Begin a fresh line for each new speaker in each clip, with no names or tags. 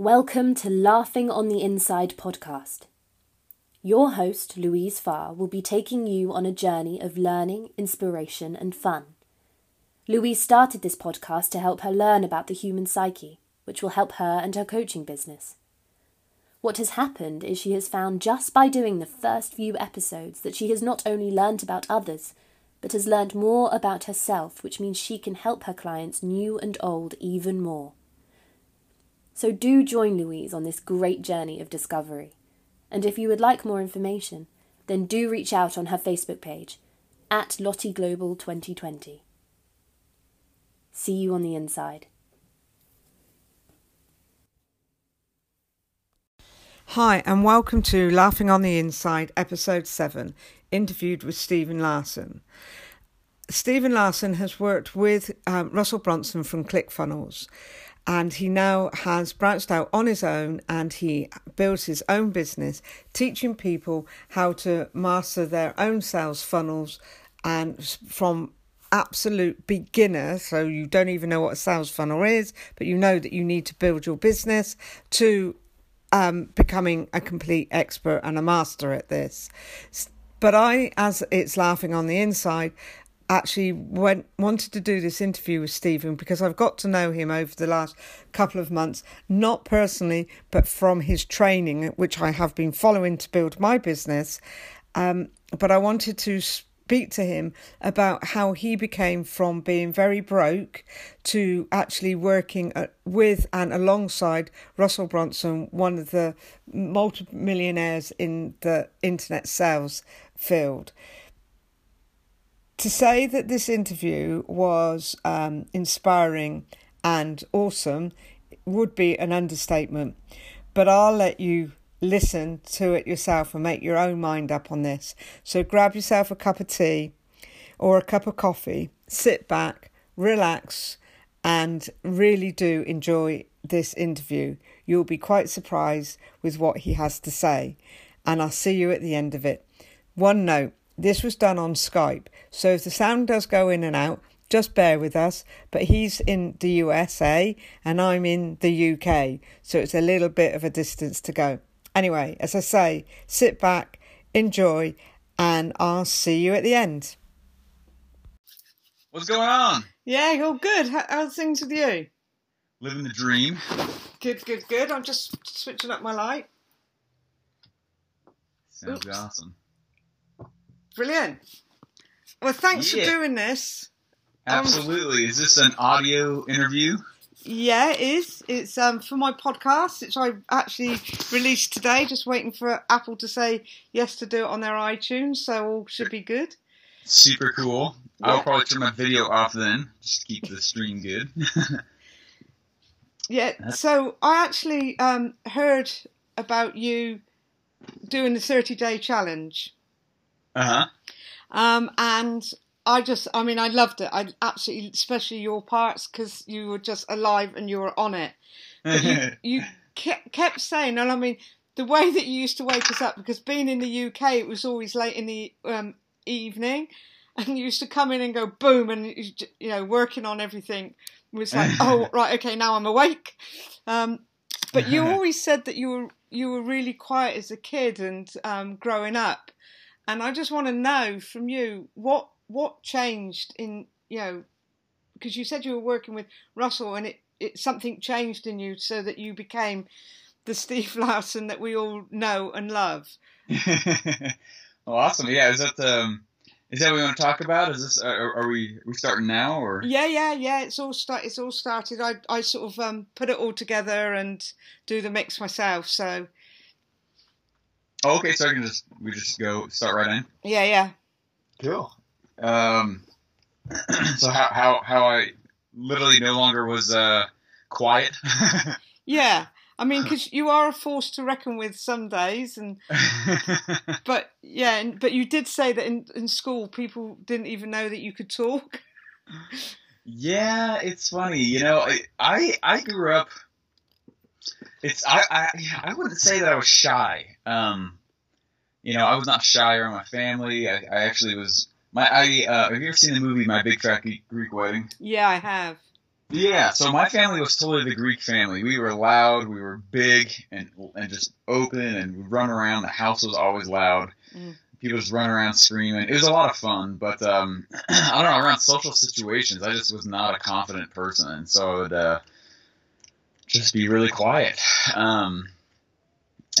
Welcome to Laughing on the Inside podcast. Your host, Louise Farr, will be taking you on a journey of learning, inspiration, and fun. Louise started this podcast to help her learn about the human psyche, which will help her and her coaching business. What has happened is she has found just by doing the first few episodes that she has not only learned about others, but has learned more about herself, which means she can help her clients, new and old, even more. So do join Louise on this great journey of discovery. And if you would like more information, then do reach out on her Facebook page at Lottie Global 2020. See you on the inside.
Hi, and welcome to Laughing on the Inside, episode 7, interviewed with Stephen Larsen. Stephen Larsen has worked with um, Russell Brunson from ClickFunnels and he now has branched out on his own and he builds his own business teaching people how to master their own sales funnels and from absolute beginner so you don't even know what a sales funnel is but you know that you need to build your business to um, becoming a complete expert and a master at this. But i as it's laughing on the inside actually went wanted to do this interview with Stephen because I've got to know him over the last couple of months, not personally, but from his training, which I have been following to build my business. Um, but I wanted to speak to him about how he became from being very broke to actually working at, with and alongside Russell Brunson, one of the multi millionaires in the internet sales field to say that this interview was um, inspiring and awesome would be an understatement. But I'll let you listen to it yourself and make your own mind up on this. So grab yourself a cup of tea or a cup of coffee, sit back, relax, and really do enjoy this interview. You'll be quite surprised with what he has to say. And I'll see you at the end of it. One note this was done on Skype, so if the sound does go in and out, just bear with us. But he's in the USA and I'm in the UK, so it's a little bit of a distance to go. Anyway, as I say, sit back, enjoy, and I'll see you at the end.
What's going on?
Yeah, all good. How, how's things with you?
Living the dream.
Good, good, good. I'm just switching up my light.
Sounds Oops. awesome.
Brilliant. Well, thanks yeah. for doing this.
Um, Absolutely. Um, is this an audio interview?
Yeah, it is. It's um, for my podcast, which I actually released today. Just waiting for Apple to say yes to do it on their iTunes, so all should be good.
Super cool. Yeah. I'll probably turn my video off then, just keep the stream good.
yeah. So I actually um, heard about you doing the 30 day challenge.
Uh huh.
Um, and I just, I mean, I loved it. I absolutely, especially your parts, because you were just alive and you were on it. But you, you kept saying, and I mean, the way that you used to wake us up, because being in the UK, it was always late in the um, evening, and you used to come in and go boom, and you know, working on everything was like, oh, right, okay, now I'm awake. Um, but you always said that you were you were really quiet as a kid and um, growing up. And I just want to know from you what what changed in you know because you said you were working with Russell and it, it something changed in you so that you became the Steve Larsen that we all know and love.
well, awesome. Yeah, is that um is that what we want to talk about? Is this are, are we are we starting now or?
Yeah, yeah, yeah. It's all start. It's all started. I I sort of um, put it all together and do the mix myself. So
Oh, okay, so I can just we just go start right in.
Yeah, yeah.
Cool. Um, so how how how I literally no longer was uh quiet.
yeah, I mean, because you are a force to reckon with some days, and but yeah, and, but you did say that in in school people didn't even know that you could talk.
Yeah, it's funny. You know, I I, I grew up it's I, I I wouldn't say that I was shy. Um, you know, I was not shy around my family. I, I actually was. My I uh, have you ever seen the movie My Big Fat Greek Wedding?
Yeah, I have.
Yeah, so my family was totally the Greek family. We were loud, we were big, and and just open, and we'd run around. The house was always loud.
Mm.
People just run around screaming. It was a lot of fun, but um, I don't know. Around social situations, I just was not a confident person, and so I would uh, just be really quiet. Um,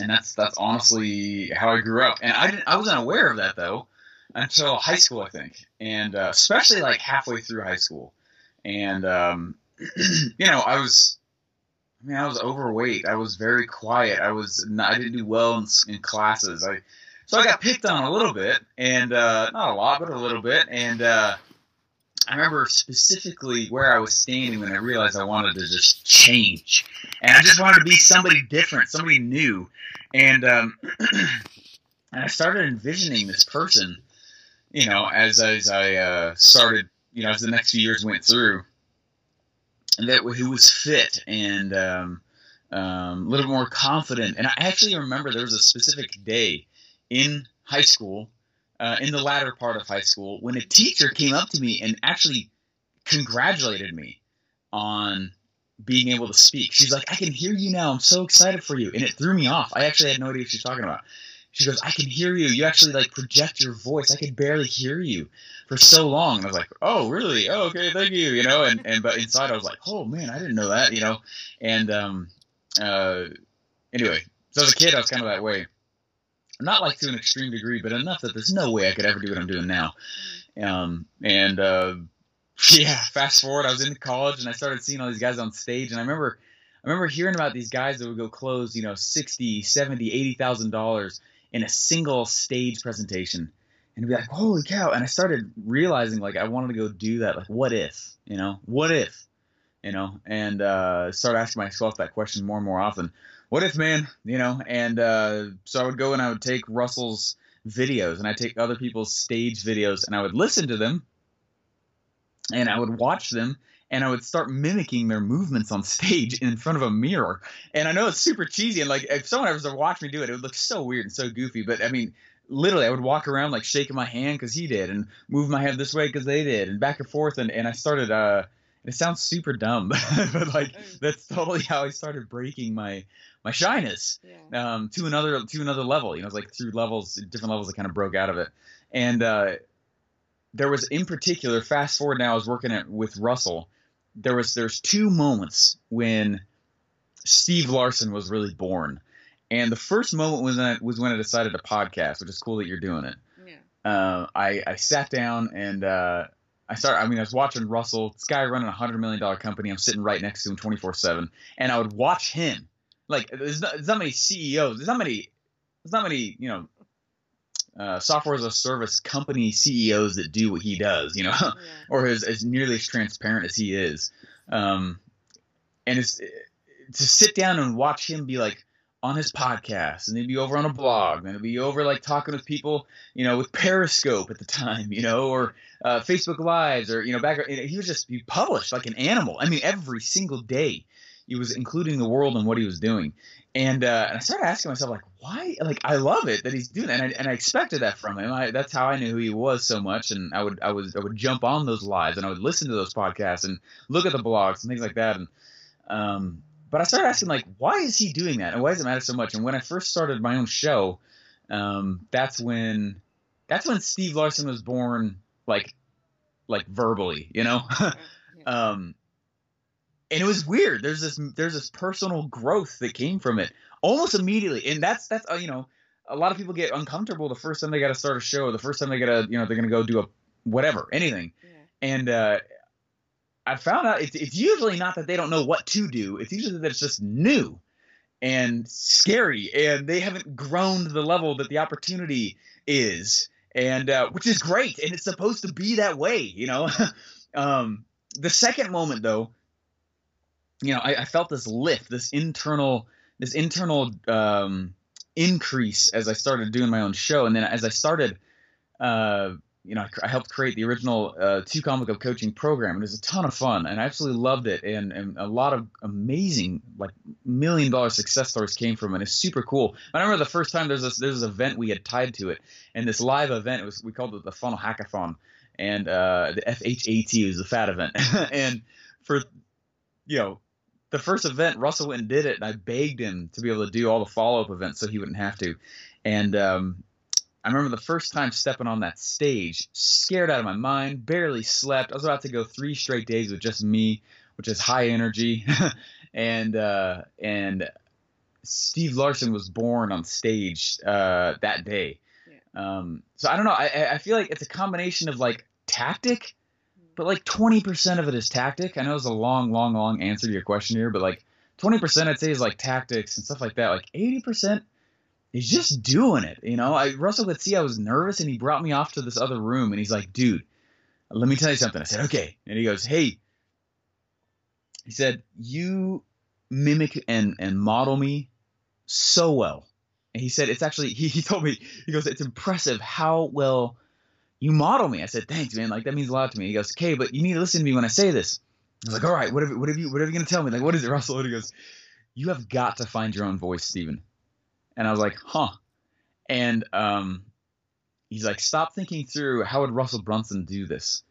and that's that's honestly how I grew up. And I didn't, I wasn't aware of that though until high school, I think, and uh, especially like halfway through high school. And um, you know, I was, I mean, I was overweight. I was very quiet. I was, not, I didn't do well in, in classes. I, so I got picked on a little bit, and uh, not a lot, but a little bit. And uh, I remember specifically where I was standing when I realized I wanted to just change, and I just wanted to be somebody different, somebody new. And um, and I started envisioning this person, you know, as as I uh, started, you know, as the next few years went through, and that who was fit and um, um, a little more confident. And I actually remember there was a specific day in high school, uh, in the latter part of high school, when a teacher came up to me and actually congratulated me on being able to speak. She's like, I can hear you now. I'm so excited for you. And it threw me off. I actually had no idea what she's talking about. She goes, I can hear you. You actually like project your voice. I could barely hear you for so long. And I was like, oh, really? Oh, okay, thank you. You know, and, and, but inside I was like, oh man, I didn't know that, you know? And, um, uh, anyway, so as a kid, I was kind of that way. Not like to an extreme degree, but enough that there's no way I could ever do what I'm doing now. Um, and, uh, yeah, fast forward, I was in college and I started seeing all these guys on stage. And I remember, I remember hearing about these guys that would go close, you know, 60, 70, 80,000 dollars in a single stage presentation and be like, holy cow. And I started realizing like I wanted to go do that. Like, what if, you know, what if, you know, and uh, start asking myself that question more and more often. What if, man, you know, and uh, so I would go and I would take Russell's videos and I take other people's stage videos and I would listen to them and I would watch them and I would start mimicking their movements on stage in front of a mirror. And I know it's super cheesy, and like if someone ever watched me do it, it would look so weird and so goofy. But I mean, literally, I would walk around like shaking my hand because he did, and move my head this way because they did, and back and forth. And, and I started. uh It sounds super dumb, but like that's totally how I started breaking my my shyness yeah. um, to another to another level. You know, it's like through levels, different levels, I kind of broke out of it. And uh, there was in particular, fast forward now, I was working at, with Russell there was there's two moments when Steve Larsen was really born, and the first moment was when I, was when I decided to podcast, which is cool that you're doing it. Yeah. Uh, I I sat down and uh, I started. I mean, I was watching Russell, this guy running a hundred million dollar company. I'm sitting right next to him 24 seven, and I would watch him. Like there's not, there's not many CEOs. There's not many. There's not many you know uh, software as a service company CEOs that do what he does, you know, yeah. or is as nearly as transparent as he is. Um, and it's to sit down and watch him be like on his podcast, and he'd be over on a blog, and he'd be over like talking with people, you know, with Periscope at the time, you know, or uh, Facebook Lives, or you know, back he was just he published like an animal. I mean, every single day he was including the world in what he was doing. And, uh, and I started asking myself, like, why? Like, I love it that he's doing that, and I, and I expected that from him. I, that's how I knew who he was so much. And I would, I was, I would jump on those lives, and I would listen to those podcasts, and look at the blogs and things like that. And, um, but I started asking, like, why is he doing that, and why does it matter so much? And when I first started my own show, um, that's when, that's when Steve Larsen was born, like, like verbally, you know. um, and it was weird. There's this there's this personal growth that came from it almost immediately, and that's that's uh, you know a lot of people get uncomfortable the first time they got to start a show, the first time they got to you know they're gonna go do a whatever anything, yeah. and uh, I found out it's, it's usually not that they don't know what to do. It's usually that it's just new and scary, and they haven't grown to the level that the opportunity is, and uh, which is great, and it's supposed to be that way, you know. um, the second moment though you know, I, I felt this lift, this internal, this internal um, increase as I started doing my own show, and then as I started, uh, you know, I, I helped create the original uh, Two Comma Club coaching program. It was a ton of fun, and I absolutely loved it, and, and a lot of amazing, like million dollar success stories came from it. It's super cool. I remember the first time there's this there's this event we had tied to it, and this live event it was we called it the Funnel Hackathon, and uh, the FHAT was the fat event, and for you know, the first event, Russell went and did it, and I begged him to be able to do all the follow up events so he wouldn't have to. And um, I remember the first time stepping on that stage, scared out of my mind, barely slept. I was about to go three straight days with just me, which is high energy, and uh, and Steve Larsen was born on stage uh, that day. Yeah. Um, so I don't know. I, I feel like it's a combination of like tactic, but like 20% of it is tactic. I know it's a long, long, long answer to your question here, but like 20% I'd say is like tactics and stuff like that. Like 80% is just doing it. You know, I Russell could see I was nervous and he brought me off to this other room and he's like, dude, let me tell you something. I said, okay. And he goes, hey, he said, you mimic and, and model me so well. And he said, it's actually, he, he told me, he goes, it's impressive how well you model me. I said, thanks, man. Like, that means a lot to me. He goes, okay, but you need to listen to me when I say this. I was like, all right, what have, what have you, what are you going to tell me? Like, what is it, Russell? And he goes, you have got to find your own voice, Stephen. And I was like, huh. And um, he's like, stop thinking through how would Russell Brunson do this?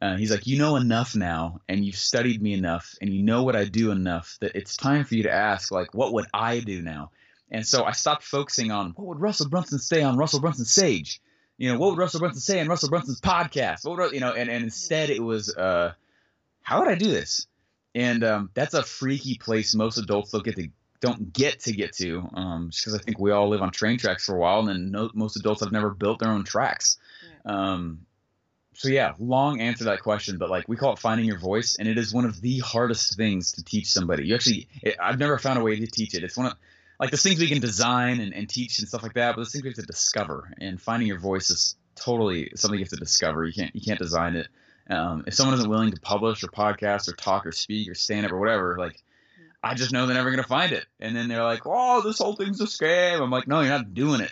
Uh, he's like, you know enough now, and you've studied me enough, and you know what I do enough that it's time for you to ask, like, what would I do now? And so I stopped focusing on what would Russell Brunson say on Russell Brunson's stage? You know, what would Russell Brunson say on Russell Brunson's podcast? What would, you know, and, and instead it was, uh, how would I do this? And um, that's a freaky place most adults don't get to don't get to get to, um, just because I think we all live on train tracks for a while, and then no, most adults have never built their own tracks. Um, so yeah, long answer to that question, but like we call it finding your voice, and it is one of the hardest things to teach somebody. You actually, it, I've never found a way to teach it. It's one of like the things we can design and, and teach and stuff like that, but the things we have to discover. And finding your voice is totally something you have to discover. You can't you can't design it. Um, if someone isn't willing to publish or podcast or talk or speak or stand up or whatever, like I just know they're never gonna find it. And then they're like, "Oh, this whole thing's a scam." I'm like, "No, you're not doing it."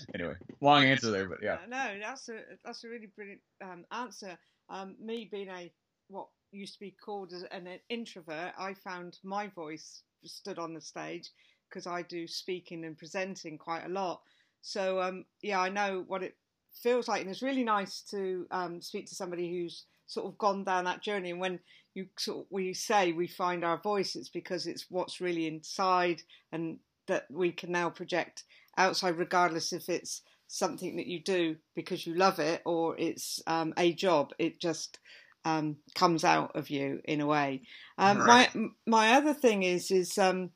anyway, long answer there, but yeah.
No, that's a that's a really brilliant um, answer. Um, me being a what used to be called an introvert, I found my voice stood on the stage because I do speaking and presenting quite a lot. So um, yeah, I know what it feels like, and it's really nice to um, speak to somebody who's sort of gone down that journey. And when you sort of, we say we find our voice, it's because it's what's really inside, and that we can now project outside, regardless if it's something that you do because you love it or it's um, a job. It just um, comes out of you in a way. Um, right. My my other thing is is um,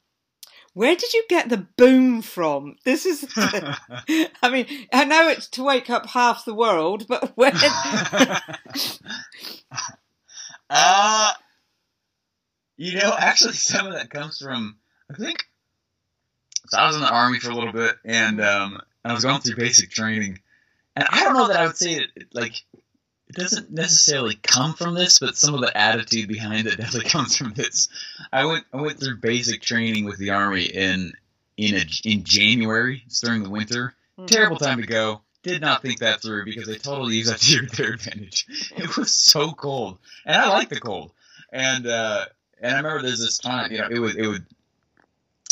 where did you get the boom from? This is, I mean, I know it's to wake up half the world, but where?
uh, you know, actually, some of that comes from, I think, so I was in the army for a little bit, and um, and I was going through basic training, and I don't know that I would say it like it doesn't necessarily come from this, but some of the attitude behind it definitely comes from this. I went I went through basic training with the army in in a, in January. It's during the winter. Mm-hmm. Terrible time to go. Did not think that through because they totally use that to their advantage. It was so cold, and I like the cold. And uh, and I remember there's this time, you know, it would it would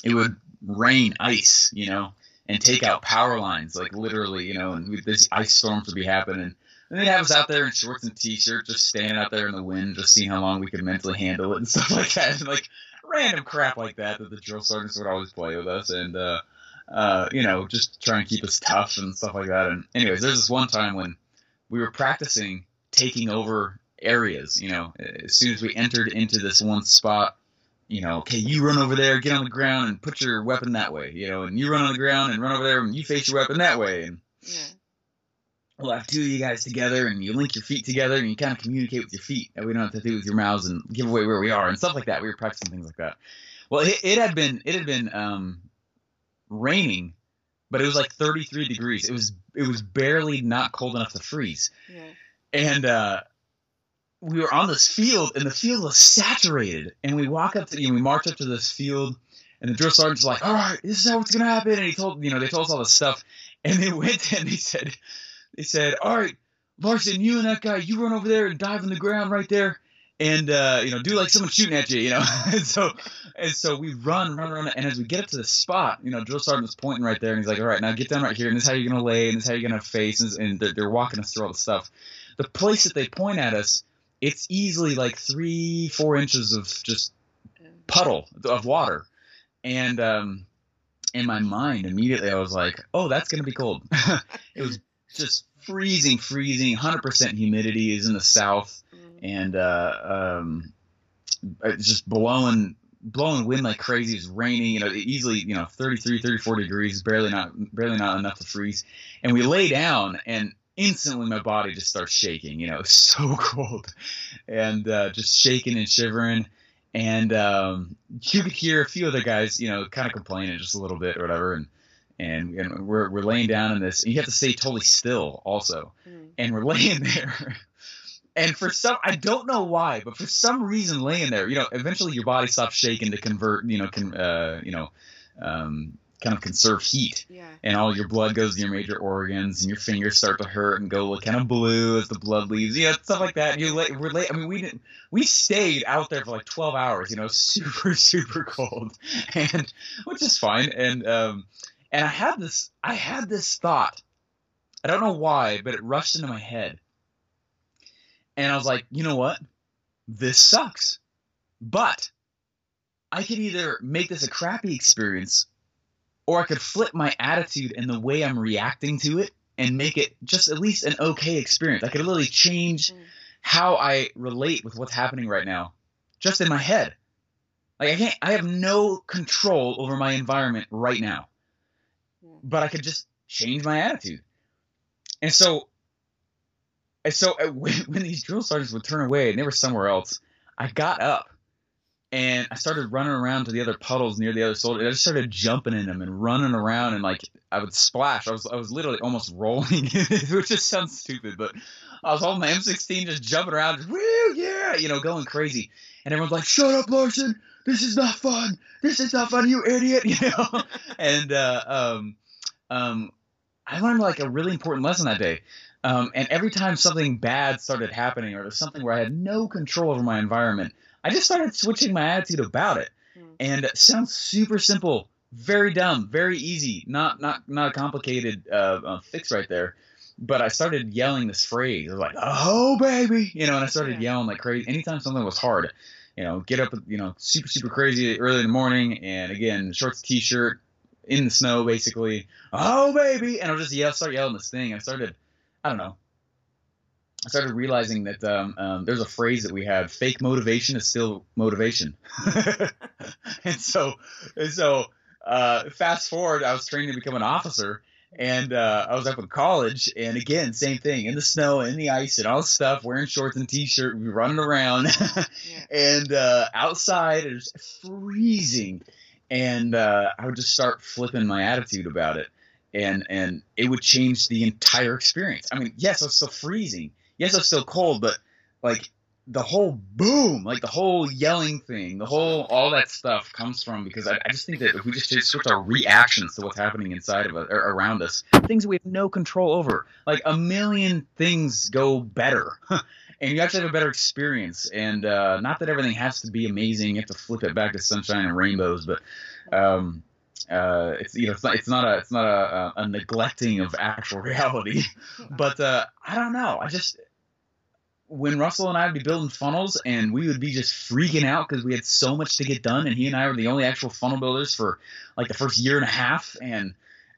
it would rain ice, you know, and take out power lines, like literally, you know, and we, this ice storms would be happening and they'd have us out there in shorts and t-shirts, just standing out there in the wind, just seeing how long we could mentally handle it and stuff like that. And like random crap like that that the drill sergeants would always play with us, and uh, uh, you know, just trying to keep us tough and stuff like that. And anyways, there's this one time when we were practicing taking over areas. You know, as soon as we entered into this one spot, you know, okay, you run over there, get on the ground, and put your weapon that way. You know, and you run on the ground and run over there, and you face your weapon that way. And yeah we'll have two of you guys together and you link your feet together and you kind of communicate with your feet and we don't have to do it with your mouths and give away where we are and stuff like that. We were practicing things like that. Well it, it had been it had been um, raining but it was like 33 degrees. It was it was barely not cold enough to freeze. Yeah. and uh, we were on this field and the field was saturated. And we walk up to you know, we march up to this field and the drill sergeant's like all right this is how it's gonna happen. And he told you know they told us all this stuff. And they went and he said they said, "All right, Larsen, you and that guy, you run over there and dive in the ground right there." and uh, you know, do like someone shooting at you, you know. and so, and so we run, run, run, and as we get up to the spot, you know, drill sergeant's pointing right there, and he's like, "All right, now get down right here, and this is how you're gonna lay, and this is how you're gonna face," and, and they're, they're, walking us through all the stuff. The place that they point at us, it's easily like three, four inches of just puddle of water, and um, in my mind immediately I was like, oh, that's gonna be cold. it was just freezing, freezing, hundred percent humidity is in the south,
Mm.
and uh, um, just blowing blowing wind like crazy. It's raining, you know, easily, you know, 33, 34 degrees, barely not, barely not enough to freeze. And we lay down, and instantly my body just starts shaking. You know, it's so cold, and uh, just shaking and shivering. And um, you could hear a few other guys, you know, kind of complaining just a little bit or whatever. And and, and we're we're laying down in this, and you have to stay totally still also.
Mm.
And we're laying there. And for some, I don't know why, but for some reason, laying there, you know, eventually your body stops shaking to convert, you know, can, uh, you know, um, kind of conserve heat,
Yeah.
and all your blood goes to your major organs, and your fingers start to hurt and go kind of blue as the blood leaves, yeah, stuff like that. And you lay, we're late. I mean, we didn't, we stayed out there for like twelve hours, you know, super super cold, and which is fine. And um, and I had this, I had this thought. I don't know why, but it rushed into my head. And I was like, you know what? This sucks. But I could either make this a crappy experience or I could flip my attitude and the way I'm reacting to it and make it just at least an okay experience. I could literally change
Mm.
how I relate with what's happening right now just in my head. Like I can't I have no control over my environment right now. But I could just change my attitude. And so and so uh, when, when these drill sergeants would turn away and they were somewhere else, I got up and I started running around to the other puddles near the other soldiers. I just started jumping in them and running around and like I would splash. I was I was literally almost rolling, which just sounds stupid, but I was holding my M16, just jumping around, just, woo, yeah, you know, going crazy. And everyone's like, "Shut up, Larsen! This is not fun. This is not fun, you idiot!" You know. and uh, um, um, I learned like a really important lesson that day. Um, and every time something bad started happening, or there's something where I had no control over my environment, I just started switching my attitude about it.
Mm.
And it sounds super simple, very dumb, very easy, not not not a complicated uh, uh, fix right there. But I started yelling this phrase. I was like, "Oh baby," you know, and I started yelling like crazy. Anytime something was hard, you know, get up, you know, super super crazy early in the morning, and again, shorts, t-shirt, in the snow, basically. Oh baby, and I'll just yell, start yelling this thing. I started, I don't know. I started realizing that um, um, there's a phrase that we have: fake motivation is still motivation. and so, and so, uh, fast forward, I was training to become an officer, and uh, I was up in college, and again, same thing in the snow, in the ice, and all this stuff, wearing shorts and t-shirt, running around,
Yeah.
and uh, outside it was freezing, and uh, I would just start flipping my attitude about it, and and it would change the entire experience. I mean, yes, I was still freezing, yes, I was still cold, but like the whole boom, like the whole yelling thing, the whole all that stuff comes from because I, I just think that if we just switch our reactions to what's happening inside of us or around us, things we have no control over, like a million things go better. And you actually have a better experience, and uh, not that everything has to be amazing. You have to flip it back to sunshine and rainbows, but um, uh, it's you know it's not it's not a it's not a, a neglecting of actual reality. but uh, I don't know. I just when Russell and I would be building funnels and we would be just freaking out because we had so much to get done and he and I were the only actual funnel builders for like the first year and a half and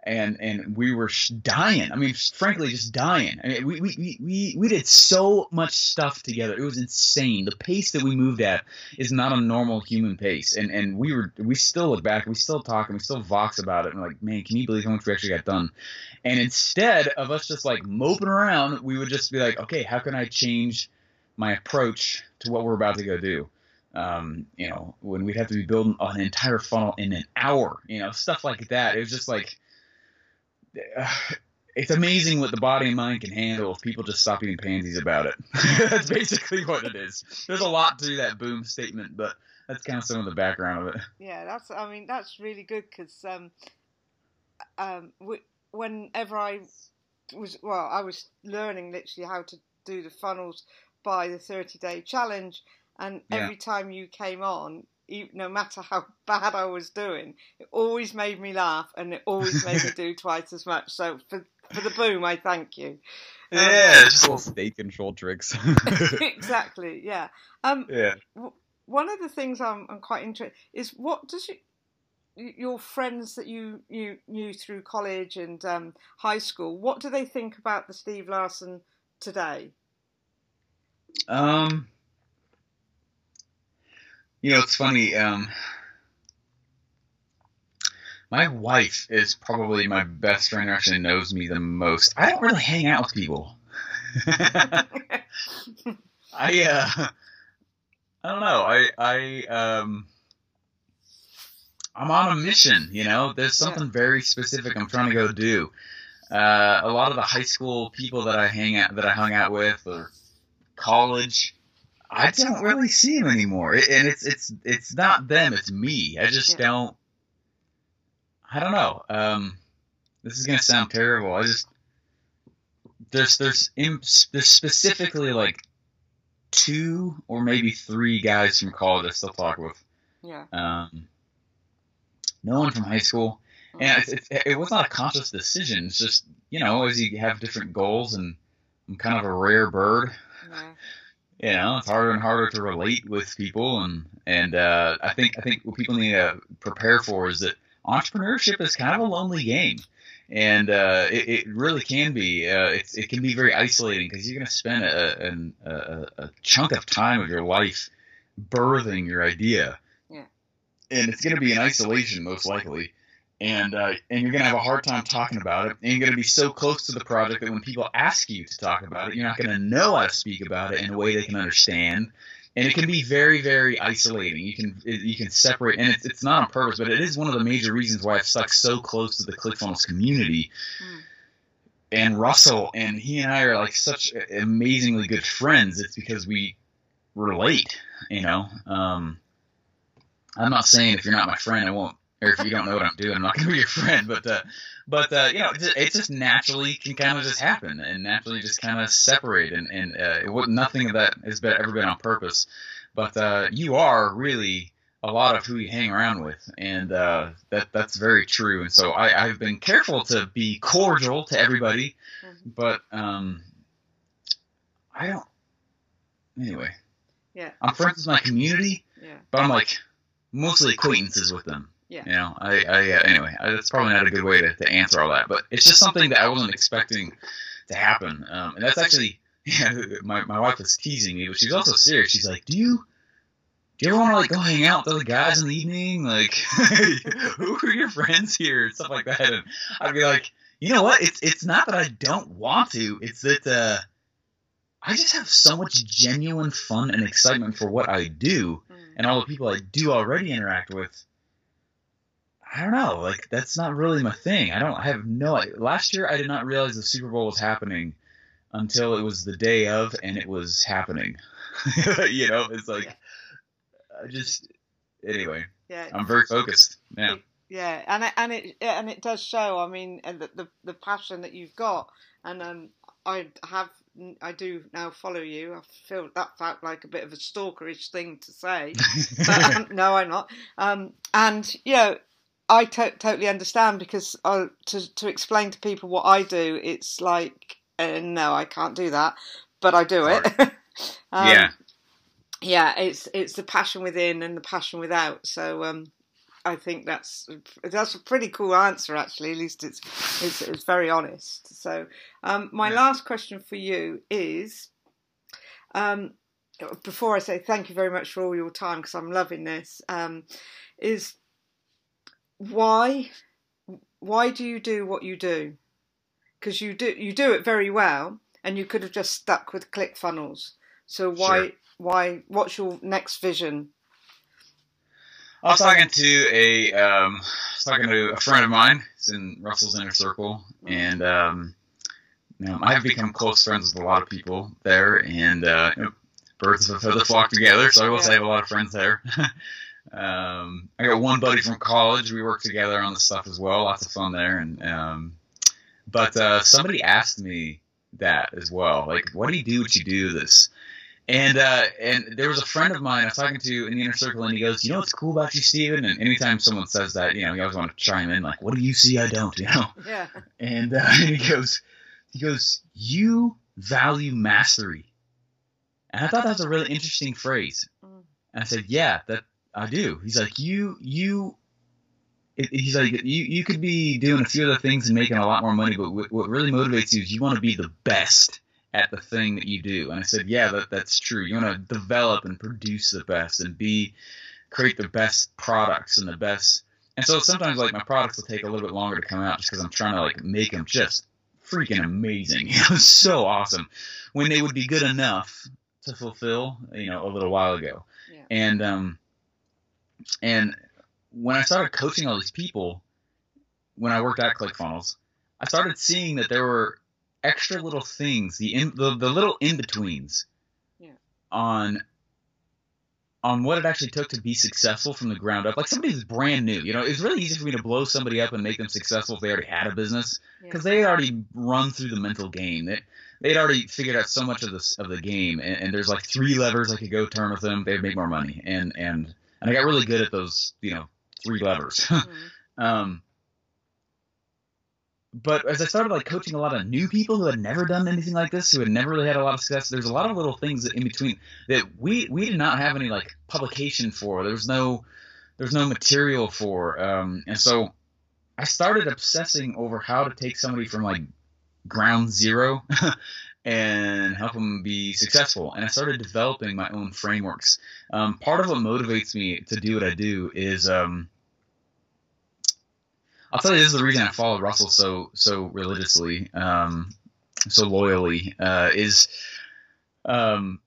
and and we were dying. I mean, frankly, just dying. I mean, we, we, we, we, did so much stuff together. It was insane. The pace that we moved at is not a normal human pace. And and we were we still look back, we still talk, and we still vox about it. And like, man, can you believe how much we actually got done? And instead of us just like moping around, we would just be like, okay, how can I change my approach to what we're about to go do? Um, you know, when we'd have to be building an entire funnel in an hour, you know, stuff like that. It was just like, it's amazing what the body and mind can handle if people just stop eating pansies about it. that's basically what it is. There's a lot to that boom statement, but that's kind of some of the background of it.
Yeah, that's. I mean, that's really good because um, um, w- whenever I was well, I was learning literally how to do the funnels by the thirty day challenge, and
Yeah.
every time you came on. E- No matter how bad I was doing, it always made me laugh, and it always made me do twice as much. So for for the boom, I thank you. Um,
Yeah, just little state control tricks.
exactly. Yeah. Um,
yeah.
one of the things I'm, I'm quite interested is what does you, your friends that you, you knew through college and um, high school, what do they think about the Steve Larsen today?
Um, you know, it's funny. Um, my wife is probably my best friend actually knows me the most. I don't really hang out with people. I uh, I don't know. I I um. I'm on a mission, you know. There's something very specific I'm trying to go do. Uh, a lot of the high school people that I hang out that I hung out with, or college, I don't really see him anymore. and it's it's it's not them, it's me. I just yeah. don't. I don't know. Um, this is gonna sound terrible. I just there's there's there's specifically like two or maybe three guys from college I still talk with.
Yeah.
Um, no one from high school, and it's, it's, it was not a conscious decision. It's just you know as you have different goals, and I'm kind of a rare bird. Yeah. You know, it's harder and harder to relate with people, and and uh, I think I think what people need to prepare for is that entrepreneurship is kind of a lonely game and uh, it, it, really can be. Uh, it can be very isolating because you're going to spend a, a, a, chunk of time of your life birthing your idea,
yeah.
and it's going to be in isolation most likely, and uh, and you're going to have a hard time talking about it, and you're going to be so close to the project that when people ask you to talk about it, you're not going to know how to speak about it in a way they can understand, and it can be very very isolating. You can you can separate and it's, it's not on purpose but it is one of the major reasons why i've stuck so close to the clickfunnels community mm. and russell and he and i are like such amazingly good friends. It's because we relate you know? Um, i'm not saying if you're not my friend i won't or if you don't know what i'm doing i'm not going to be your friend but uh, but uh, you know, it just, it just, naturally can kind of just happen and naturally just kind of separate, and and uh, it, nothing of that has been, ever been on purpose. But uh, you are really a lot of who you hang around with, and uh, that that's very true. And so I, I've been careful to be cordial to everybody, mm-hmm. but um, I don't. Anyway,
yeah,
I'm friends with my community,
yeah.
but I'm like mostly acquaintances with them.
Yeah.
You know, I, I uh, anyway, I, that's probably not a good way to, to answer all that, but it's just something that I wasn't expecting to happen. Um, and that's actually, yeah, my, my wife was teasing me, but she's also serious. She's like, do you, do you ever want to like go hang out with other guys in the evening? Like, who are your friends here? And stuff like that. And I'd be like, you know what? It's, it's not that I don't want to. It's that, uh, I just have so much genuine fun and excitement for what I do mm. and all the people I do already interact with I don't know. Like that's not really my thing. I don't. I have no. Last year, I did not realize the Super Bowl was happening until it was the day of, and it was happening. you know, it's like I just anyway.
Yeah,
I'm very focused. Yeah.
Yeah, and it, and it and it does show. I mean, the the, the passion that you've got, and um, I have I do now follow you. I feel that felt like a bit of a stalkerish thing to say, but um, no, I'm not. Um, and you know, I to- totally understand because uh, to to explain to people what I do, it's like uh, no, I can't do that, but I do it.
um, yeah,
yeah, it's it's the passion within and the passion without. So um, I think that's that's a pretty cool answer, actually. At least it's it's, it's very honest. So um, my yeah. last question for you is. Um, before I say thank you very much for all your time, because I'm loving this, um, is why why do you do what you do? Because you do you do it very well, and you could have just stuck with ClickFunnels. So why sure. why what's your next vision?
I was talking to a um, I was talking to a friend of mine. It's in Russell's inner circle, and um, you know, I've become close friends with a lot of people there, and uh, you know, birds of a feather flock together. So I will yeah. say I have a lot of friends there. Um, I got one buddy from college. We worked together on the stuff as well. Lots of fun there. And um, but uh, somebody asked me that as well. Like, what do you do? What you do this? And uh, and there was a friend of mine I was talking to in the inner circle, and he goes, "You know what's cool about you, Steven?" And anytime someone says that, you know, he always want to chime in, like, "What do you see? I don't," you know.
Yeah.
And, uh, and he goes, he goes, "You value mastery," and I thought that was a really interesting phrase. Mm. And I said, yeah, that I do. He's like, you, you, he's like, you, you could be doing a few other things and making a lot more money, but what, what really motivates you is you want to be the best at the thing that you do. And I said, yeah, that, that's true. You want to develop and produce the best and be, create the best products and the best. And so sometimes like my products will take a little bit longer to come out just because I'm trying to like make them just freaking amazing. It was so awesome when they would be good enough to fulfill, you know, a little while ago.
Yeah.
And um, and when I started coaching all these people, when I worked at ClickFunnels, I started seeing that there were extra little things, the in, the, the little in betweens,
Yeah.
on on what it actually took to be successful from the ground up. Like somebody who's brand new, you know, it's really easy for me to blow somebody up and make them successful if they already had a business because they had already run through the mental game. They they'd already figured out so much of this of the game, and, and there's like three levers I could go turn with them. They'd make more money, and and and I got really good at those, you know, three levers.
Mhm.
um, but as I started like coaching a lot of new people who had never done anything like this, who had never really had a lot of success, there's a lot of little things that in between that we we did not have any like publication for. There's no there's no material for, um, and so I started obsessing over how to take somebody from like ground zero and help them be successful. And I started developing my own frameworks. Um, part of what motivates me to do what I do is um, I'll tell you this is the reason I follow Russell so so religiously, um, so loyally. Uh, is um,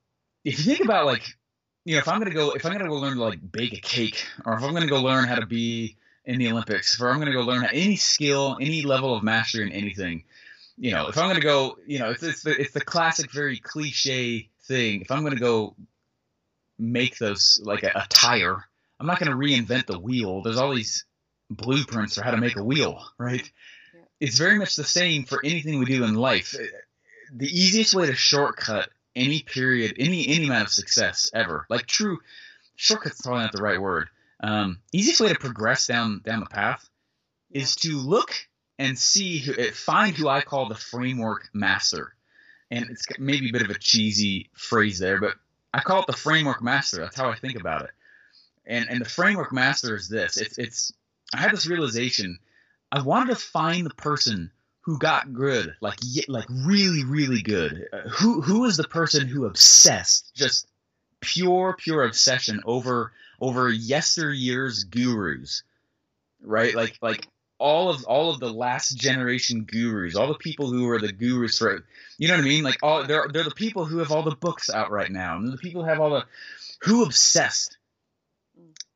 if you think about like you know if I'm gonna go if I'm gonna go learn to like bake a cake or if I'm gonna go learn how to be in the Olympics or if I'm gonna go learn any skill any level of mastery in anything, you know if I'm gonna go you know it's it's the, it's the classic very cliche thing. If I'm gonna go make those like a, a tire, I'm not gonna reinvent the wheel. There's all these blueprints for how to make a wheel, right? It's very much the same for anything we do in life. The easiest way to shortcut any period, any any amount of success ever, like true shortcut's probably not the right word. Um, easiest way to progress down down the path is to look and see eh, find who I call the framework master, and it's maybe a bit of a cheesy phrase there, but I call it the framework master. That's how I think about it. And and the framework master is this. It's it's I had this realization. I wanted to find the person who got good, like like really really good. Uh, who who is the person who obsessed, just pure pure obsession over over yesteryear's gurus, right? Like like all of all of the last generation gurus, all the people who are the gurus for, you know what I mean? Like all they're they're the people who have all the books out right now, and the people who have all the who obsessed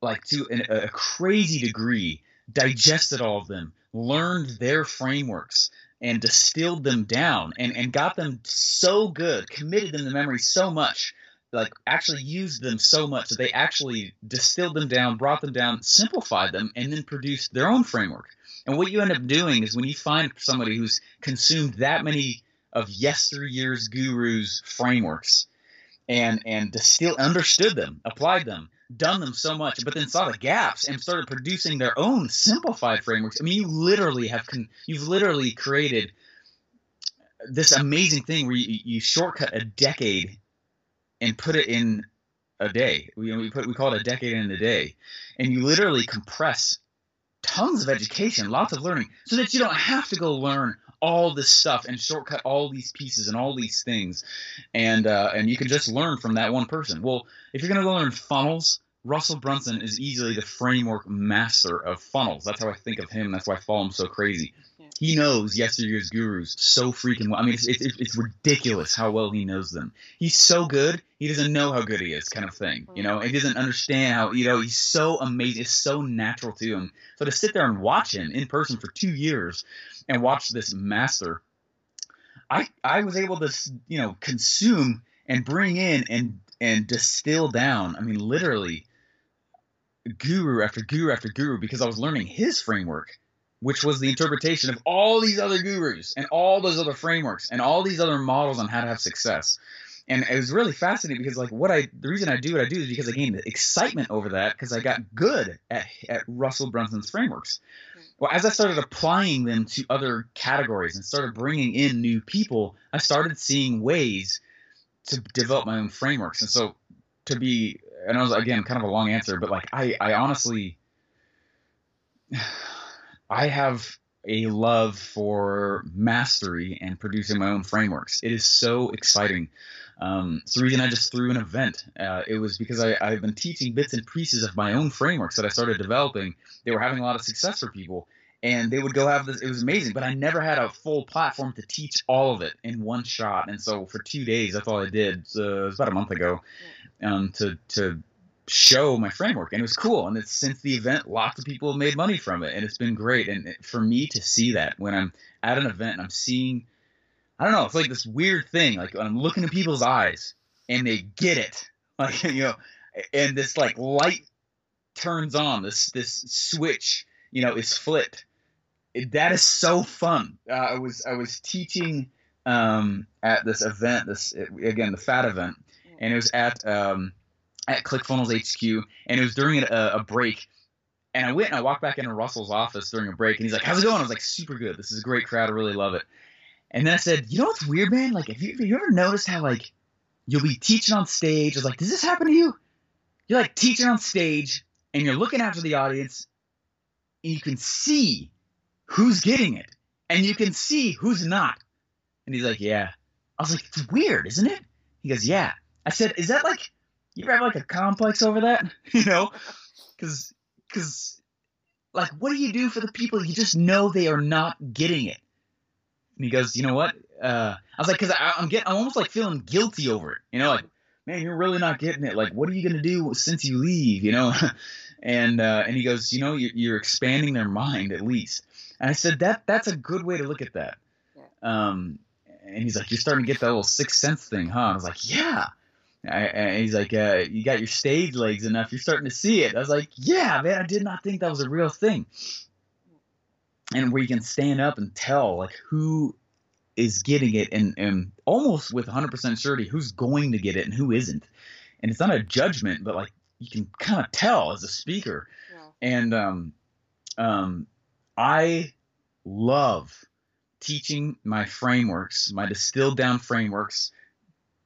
like to an, a crazy degree, digested all of them, learned their frameworks, and distilled them down, and, and got them so good, committed them to memory so much, like actually used them so much that they actually distilled them down, brought them down, simplified them, and then produced their own framework. And what you end up doing is when you find somebody who's consumed that many of yesteryear's gurus' frameworks and and distilled, understood them, applied them, done them so much, but then saw the gaps and started producing their own simplified frameworks. I mean, you literally have con- you've literally created this amazing thing where you, you shortcut a decade and put it in a day. We, we put we call it a decade in a day, and you literally compress tons of education, lots of learning, so that you don't have to go learn all this stuff and shortcut all these pieces and all these things, and uh, and you can just learn from that one person. Well, if you're gonna go learn funnels, Russell Brunson is easily the framework master of funnels. That's how I think of him. That's why I follow him so crazy. He knows yesteryear's gurus so freaking well. I mean, it's, it's, it's ridiculous how well he knows them. He's so good, he doesn't know how good he is, kind of thing. You know, he doesn't understand how, you know, he's so amazing. It's so natural to him. So to sit there and watch him in person for two years and watch this master, I, I was able to, you know, consume and bring in and, and distill down. I mean, literally guru after guru after guru because I was learning his framework, which was the interpretation of all these other gurus and all those other frameworks and all these other models on how to have success. And it was really fascinating because, like, what I the reason I do what I do is because I gained excitement over that because I got good at at Russell Brunson's frameworks. Well, as I started applying them to other categories and started bringing in new people, I started seeing ways to develop my own frameworks. And so, to be and I was again kind of a long answer, but like I I honestly I have a love for mastery and producing my own frameworks. It is so exciting. Um, it's the reason I just threw an event. Uh, it was because I, I've been teaching bits and pieces of my own frameworks that I started developing. They were having a lot of success for people, and they would go have this. It was amazing, but I never had a full platform to teach all of it in one shot. And so for two days, that's all I did. So it was about a month ago, um, to to show my framework and it was cool. And it's since the event lots of people have made money from it and it's been great. And for me to see that when i'm at an event and i'm seeing i don't know it's like this weird thing like i'm looking in people's eyes and they get it. Like you know and this like light turns on this this switch you know is flipped. It, that is so fun. Uh, i was i was teaching um, at this event this again the fat event and it was at um, at ClickFunnels HQ, and it was during a, a, break. And I went and I walked back into Russell's office during a break, and he's like, "How's it going?" I was like, "Super good. This is a great crowd. I really love it." And then I said, "You know what's weird, man? Like, have you, have you ever noticed how like you'll be teaching on stage? I was like, does this happen to you? You're like teaching on stage, and you're looking after the audience, and you can see who's getting it, and you can see who's not." And he's like, "Yeah." I was like, "It's weird, isn't it?" He goes, "Yeah." I said, "Is that like?" You ever have like a complex over that? you know, because because like what do you do for the people you just know they are not getting it? And he goes, you know what? Uh, I was like, because I'm getting, I'm almost like feeling guilty over it. You know, like man, you're really not getting it. Like, what are you gonna do since you leave? You know, and uh, and he goes, you know, you're, you're expanding their mind at least. And I said that that's a good way to look at that. Um, and he's like, you're starting to get that little sixth sense thing, huh? I was like, yeah. And he's like, uh, "You got your stage legs enough. You're starting to see it." I was like, "Yeah, man. I did not think that was a real thing." And where you can stand up and tell like who is getting it, and, and almost with 100% surety who's going to get it and who isn't. And it's not a judgment, but like you can kind of tell as a speaker. Yeah. And um, um, I love teaching my frameworks, my distilled down frameworks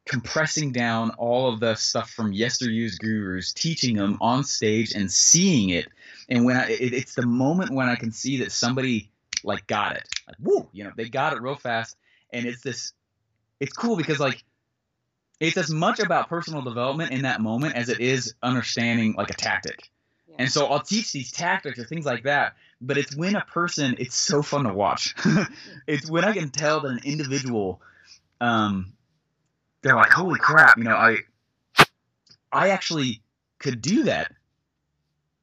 compressing down all of the stuff from yesteryear's gurus, teaching them on stage and seeing it. And when I, it, it's the moment when I can see that somebody like got it, like woo, you know, they got it real fast. And it's this, it's cool because like it's as much about personal development in that moment as it is understanding like a tactic. Yeah. And so I'll teach these tactics or things like that. But it's when a person, it's so fun to watch. it's when I can tell that an individual um, they're like, holy crap, you know, I I actually could do that.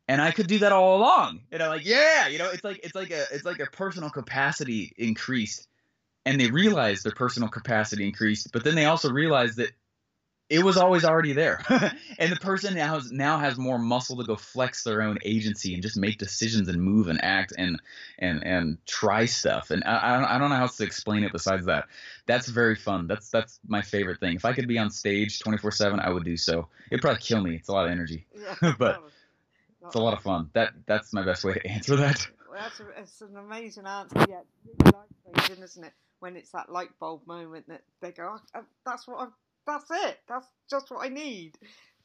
And I could do that all along. And I'm like, yeah, you know, it's like it's like a it's like a personal capacity increased. And they realize their personal capacity increased, but then they also realize that it was always already there. and the person now has, now has more muscle to go flex their own agency and just make decisions and move and act and and and try stuff. And I, I don't, I don't know how else to explain it besides that. That's very fun. That's that's my favorite thing. If I could be on stage 24/7, I would do so. It'd probably kill me. It's a lot of energy. But it's a lot of fun. That that's my best way to answer that.
Well, that's a, it's an amazing answer. Yeah, it's really life changing, isn't it? When it's that light bulb moment that they go, oh, uh, "That's what I've that's it. That's just what I need.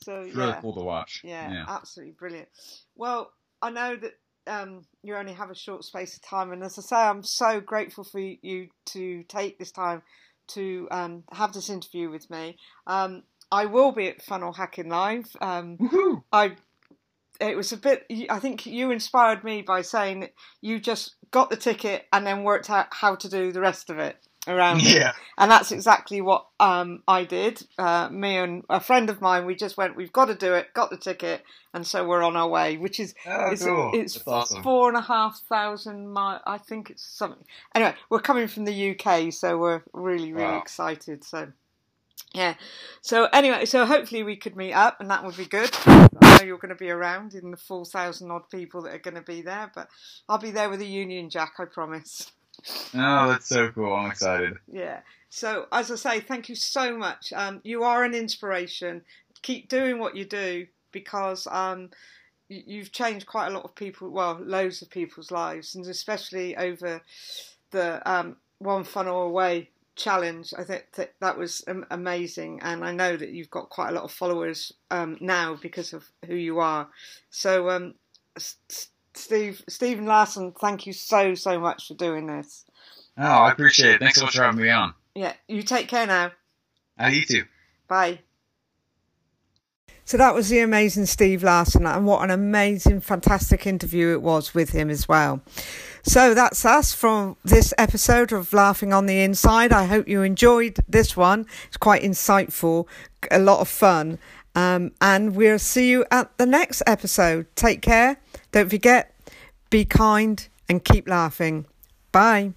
So
really cool to watch.
Yeah, yeah, absolutely brilliant. Well, I know that um, you only have a short space of time, and as I say, I'm so grateful for you to take this time to um, have this interview with me. Um, I will be at Funnel Hacking Live. Um, I it was a bit. I think you inspired me by saying that you just got the ticket and then worked out how to do the rest of it around
yeah.
And that's exactly what um, I did. Uh, me and a friend of mine, we just went, we've got to do it, got the ticket, and so we're on our way, which is
oh,
it's,
cool.
it's
awesome.
four and a half thousand miles. I think it's something. Anyway, we're coming from the UK, so we're really, really wow. excited. So. Yeah. So anyway, so hopefully we could meet up, and that would be good. I know you're going to be around in the four thousand odd people that are going to be there, but I'll be there with a Union Jack, I promise.
Oh, that's so cool. I'm excited.
Yeah. So, as I say, thank you so much. Um, you are an inspiration. Keep doing what you do because um, you've changed quite a lot of people, well, loads of people's lives, and especially over the um, One Funnel Away challenge. I think that, that was amazing, and I know that you've got quite a lot of followers um, now because of who you are. So, um, Steve, Stephen Larsen, thank you so so much for doing this.
Oh, I appreciate it. Thanks so much for having me on.
Yeah, you take care now.
I you too.
Bye. So that was the amazing Steve Larsen, and what an amazing, fantastic interview it was with him as well. So that's us from this episode of Laughing on the Inside. I hope you enjoyed this one. It's quite insightful, a lot of fun. Um, and we'll see you at the next episode. Take care. Don't forget, be kind and keep laughing. Bye.